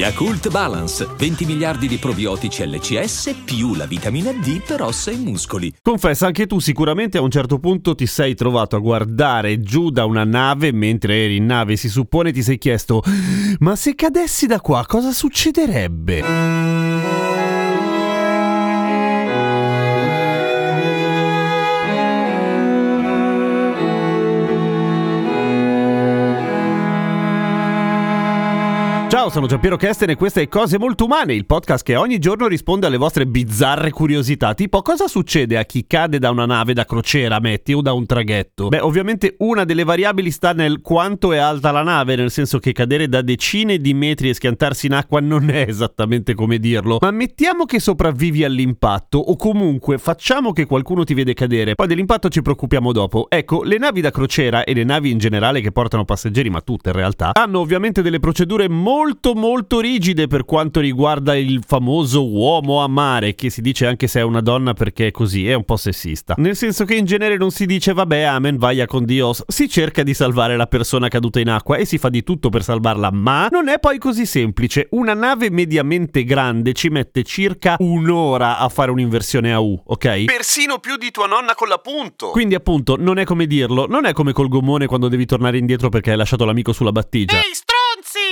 Yakult Balance, 20 miliardi di probiotici LCS più la vitamina D per ossa e muscoli. Confessa, anche tu sicuramente a un certo punto ti sei trovato a guardare giù da una nave mentre eri in nave, si suppone ti sei chiesto ma se cadessi da qua cosa succederebbe? Ciao, sono Giampiero Kesten e questa è Cose Molto Umane, il podcast che ogni giorno risponde alle vostre bizzarre curiosità, tipo cosa succede a chi cade da una nave da crociera, metti, o da un traghetto? Beh, ovviamente una delle variabili sta nel quanto è alta la nave, nel senso che cadere da decine di metri e schiantarsi in acqua non è esattamente come dirlo, ma mettiamo che sopravvivi all'impatto, o comunque facciamo che qualcuno ti vede cadere, poi dell'impatto ci preoccupiamo dopo. Ecco, le navi da crociera e le navi in generale che portano passeggeri, ma tutte in realtà, hanno ovviamente delle procedure molto molto molto rigide per quanto riguarda il famoso uomo a mare, che si dice anche se è una donna perché è così, è un po' sessista. Nel senso che in genere non si dice vabbè amen vaia con Dios, si cerca di salvare la persona caduta in acqua e si fa di tutto per salvarla, ma non è poi così semplice. Una nave mediamente grande ci mette circa un'ora a fare un'inversione a U, ok? Persino più di tua nonna con l'appunto. Quindi appunto non è come dirlo, non è come col gommone quando devi tornare indietro perché hai lasciato l'amico sulla battigia. Ehi!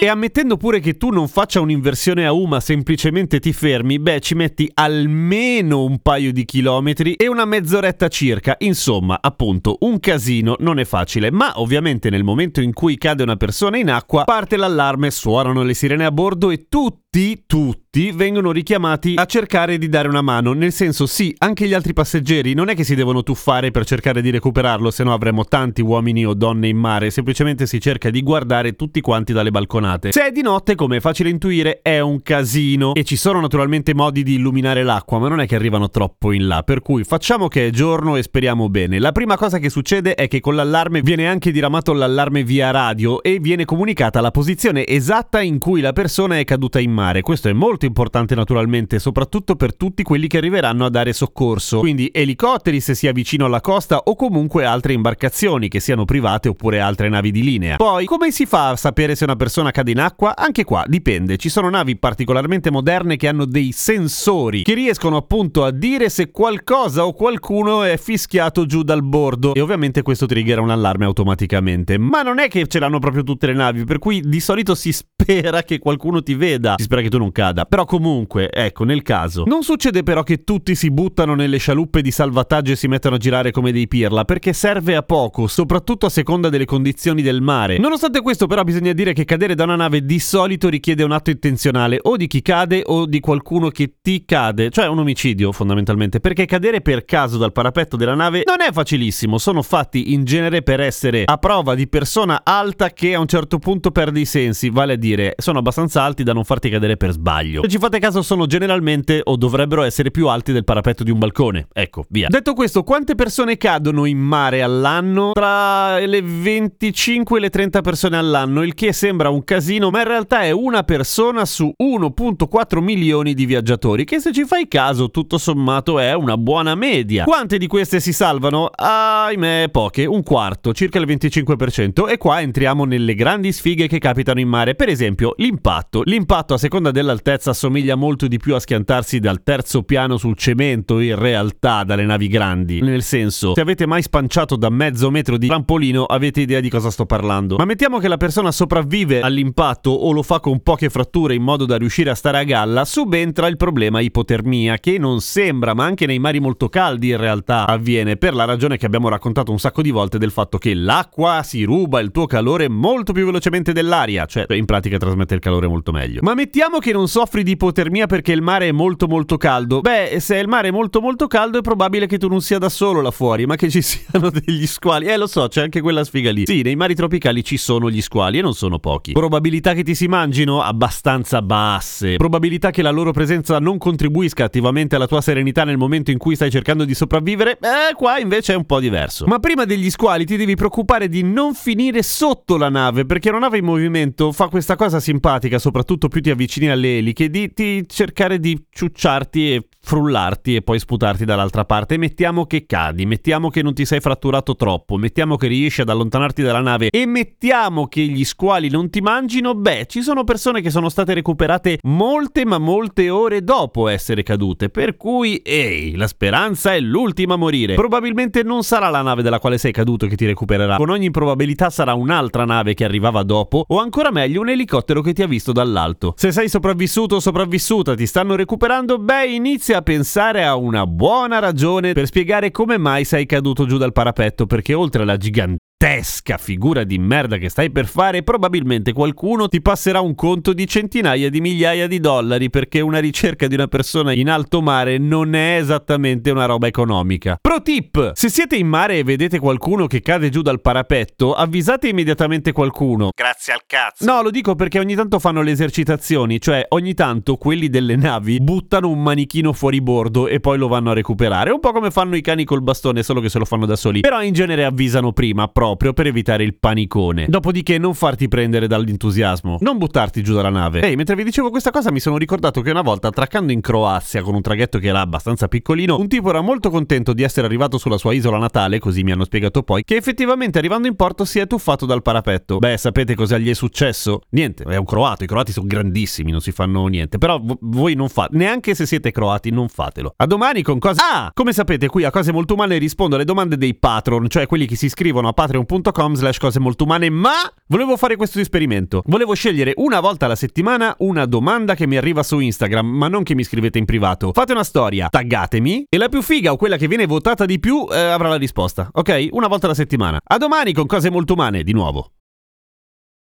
E ammettendo pure che tu non faccia un'inversione a U ma semplicemente ti fermi, beh ci metti almeno un paio di chilometri e una mezz'oretta circa. Insomma, appunto, un casino non è facile, ma ovviamente nel momento in cui cade una persona in acqua parte l'allarme, suonano le sirene a bordo e tutti, tutti vengono richiamati a cercare di dare una mano, nel senso sì, anche gli altri passeggeri non è che si devono tuffare per cercare di recuperarlo, se no avremo tanti uomini o donne in mare, semplicemente si cerca di guardare tutti quanti dalle balconate. Se è di notte, come è facile intuire, è un casino e ci sono naturalmente modi di illuminare l'acqua, ma non è che arrivano troppo in là, per cui facciamo che è giorno e speriamo bene. La prima cosa che succede è che con l'allarme viene anche diramato l'allarme via radio e viene comunicata la posizione esatta in cui la persona è caduta in mare. Questo è molto importante naturalmente, soprattutto per tutti quelli che arriveranno a dare soccorso. Quindi elicotteri se sia vicino alla costa o comunque altre imbarcazioni, che siano private oppure altre navi di linea. Poi, come si fa a sapere se una persona cade in acqua? Anche qua dipende. Ci sono navi particolarmente moderne che hanno dei sensori che riescono appunto a dire se qualcosa o qualcuno è fischiato giù dal bordo e ovviamente questo triggera un allarme automaticamente. Ma non è che ce l'hanno proprio tutte le navi, per cui di solito si spera che qualcuno ti veda, si spera che tu non cada. Però comunque, ecco, nel caso. Non succede però che tutti si buttano nelle scialuppe di salvataggio e si mettono a girare come dei pirla, perché serve a poco, soprattutto a seconda delle condizioni del mare. Nonostante questo però bisogna dire che cadere da una nave di solito richiede un atto intenzionale o di chi cade o di qualcuno che ti cade, cioè un omicidio fondamentalmente, perché cadere per caso dal parapetto della nave non è facilissimo, sono fatti in genere per essere a prova di persona alta che a un certo punto perde i sensi, vale a dire sono abbastanza alti da non farti cadere per sbaglio. Se ci fate caso sono generalmente o dovrebbero essere più alti del parapetto di un balcone. Ecco, via. Detto questo, quante persone cadono in mare all'anno? Tra le 25 e le 30 persone all'anno, il che sembra un casino, ma in realtà è una persona su 1.4 milioni di viaggiatori, che se ci fai caso, tutto sommato è una buona media. Quante di queste si salvano? Ahimè, poche, un quarto, circa il 25%, e qua entriamo nelle grandi sfighe che capitano in mare. Per esempio, l'impatto. L'impatto a seconda dell'altezza assomiglia molto di più a schiantarsi dal terzo piano sul cemento in realtà dalle navi grandi. Nel senso, se avete mai spanciato da mezzo metro di trampolino avete idea di cosa sto parlando. Ma mettiamo che la persona sopravvive all'impatto o lo fa con poche fratture in modo da riuscire a stare a galla, subentra il problema ipotermia che non sembra, ma anche nei mari molto caldi in realtà avviene per la ragione che abbiamo raccontato un sacco di volte del fatto che l'acqua si ruba il tuo calore molto più velocemente dell'aria, cioè in pratica trasmette il calore molto meglio. Ma mettiamo che non soffri di ipotermia perché il mare è molto molto caldo. Beh, se il mare è molto molto caldo è probabile che tu non sia da solo là fuori, ma che ci siano degli squali. Eh, lo so, c'è anche quella sfiga lì. Sì, nei mari tropicali ci sono gli squali e non sono pochi. Probabilità che ti si mangino? Abbastanza basse. Probabilità che la loro presenza non contribuisca attivamente alla tua serenità nel momento in cui stai cercando di sopravvivere? Eh, qua invece è un po' diverso. Ma prima degli squali ti devi preoccupare di non finire sotto la nave, perché una nave in movimento fa questa cosa simpatica, soprattutto più ti avvicini alle eliche, di, di cercare di ciucciarti e frullarti e poi sputarti dall'altra parte. Mettiamo che cadi, mettiamo che non ti sei fratturato troppo, mettiamo che riesci ad allontanarti dalla nave e mettiamo che gli squali non ti mangino. Beh, ci sono persone che sono state recuperate molte ma molte ore dopo essere cadute, per cui ehi, la speranza è l'ultima a morire. Probabilmente non sarà la nave dalla quale sei caduto che ti recupererà, con ogni probabilità sarà un'altra nave che arrivava dopo o ancora meglio un elicottero che ti ha visto dall'alto. Se sei sopravvissuto o sopravvissuta, ti stanno recuperando, beh, inizia a pensare a una buona ragione per spiegare come mai sei caduto giù dal parapetto, perché oltre alla gigantesca grottesca figura di merda che stai per fare, probabilmente qualcuno ti passerà un conto di centinaia di migliaia di dollari perché una ricerca di una persona in alto mare non è esattamente una roba economica. Pro tip! Se siete in mare e vedete qualcuno che cade giù dal parapetto, avvisate immediatamente qualcuno. Grazie al cazzo. No, lo dico perché ogni tanto fanno le esercitazioni, cioè ogni tanto quelli delle navi buttano un manichino fuori bordo e poi lo vanno a recuperare, un po' come fanno i cani col bastone, solo che se lo fanno da soli. Però in genere avvisano prima, proprio per evitare il panicone. Dopodiché non farti prendere dall'entusiasmo, non buttarti giù dalla nave. Ehi, mentre vi dicevo questa cosa mi sono ricordato che una volta attraccando in Croazia con un traghetto che era abbastanza piccolino, un tipo era molto contento di essere arrivato sulla sua isola natale, così mi hanno spiegato poi, che effettivamente arrivando in porto si è tuffato dal parapetto. Beh, sapete cosa gli è successo? Niente, è un croato, i croati sono grandissimi, non si fanno niente, però v- voi non fate, neanche se siete croati non fatelo. A domani con cose... Ah! Come sapete qui a Cose Molto Umane rispondo alle domande dei patron, cioè quelli che si iscrivono a patreon.com slash cose molto umane, ma volevo fare questo esperimento. Volevo scegliere una volta alla settimana una domanda che mi arriva su Instagram, ma non che mi scrivete in privato. Fate una storia, taggatemi e la più figa o quella che viene votata di più eh, avrà la risposta, ok? Una volta alla settimana. A domani con Cose Molto Umane, di nuovo.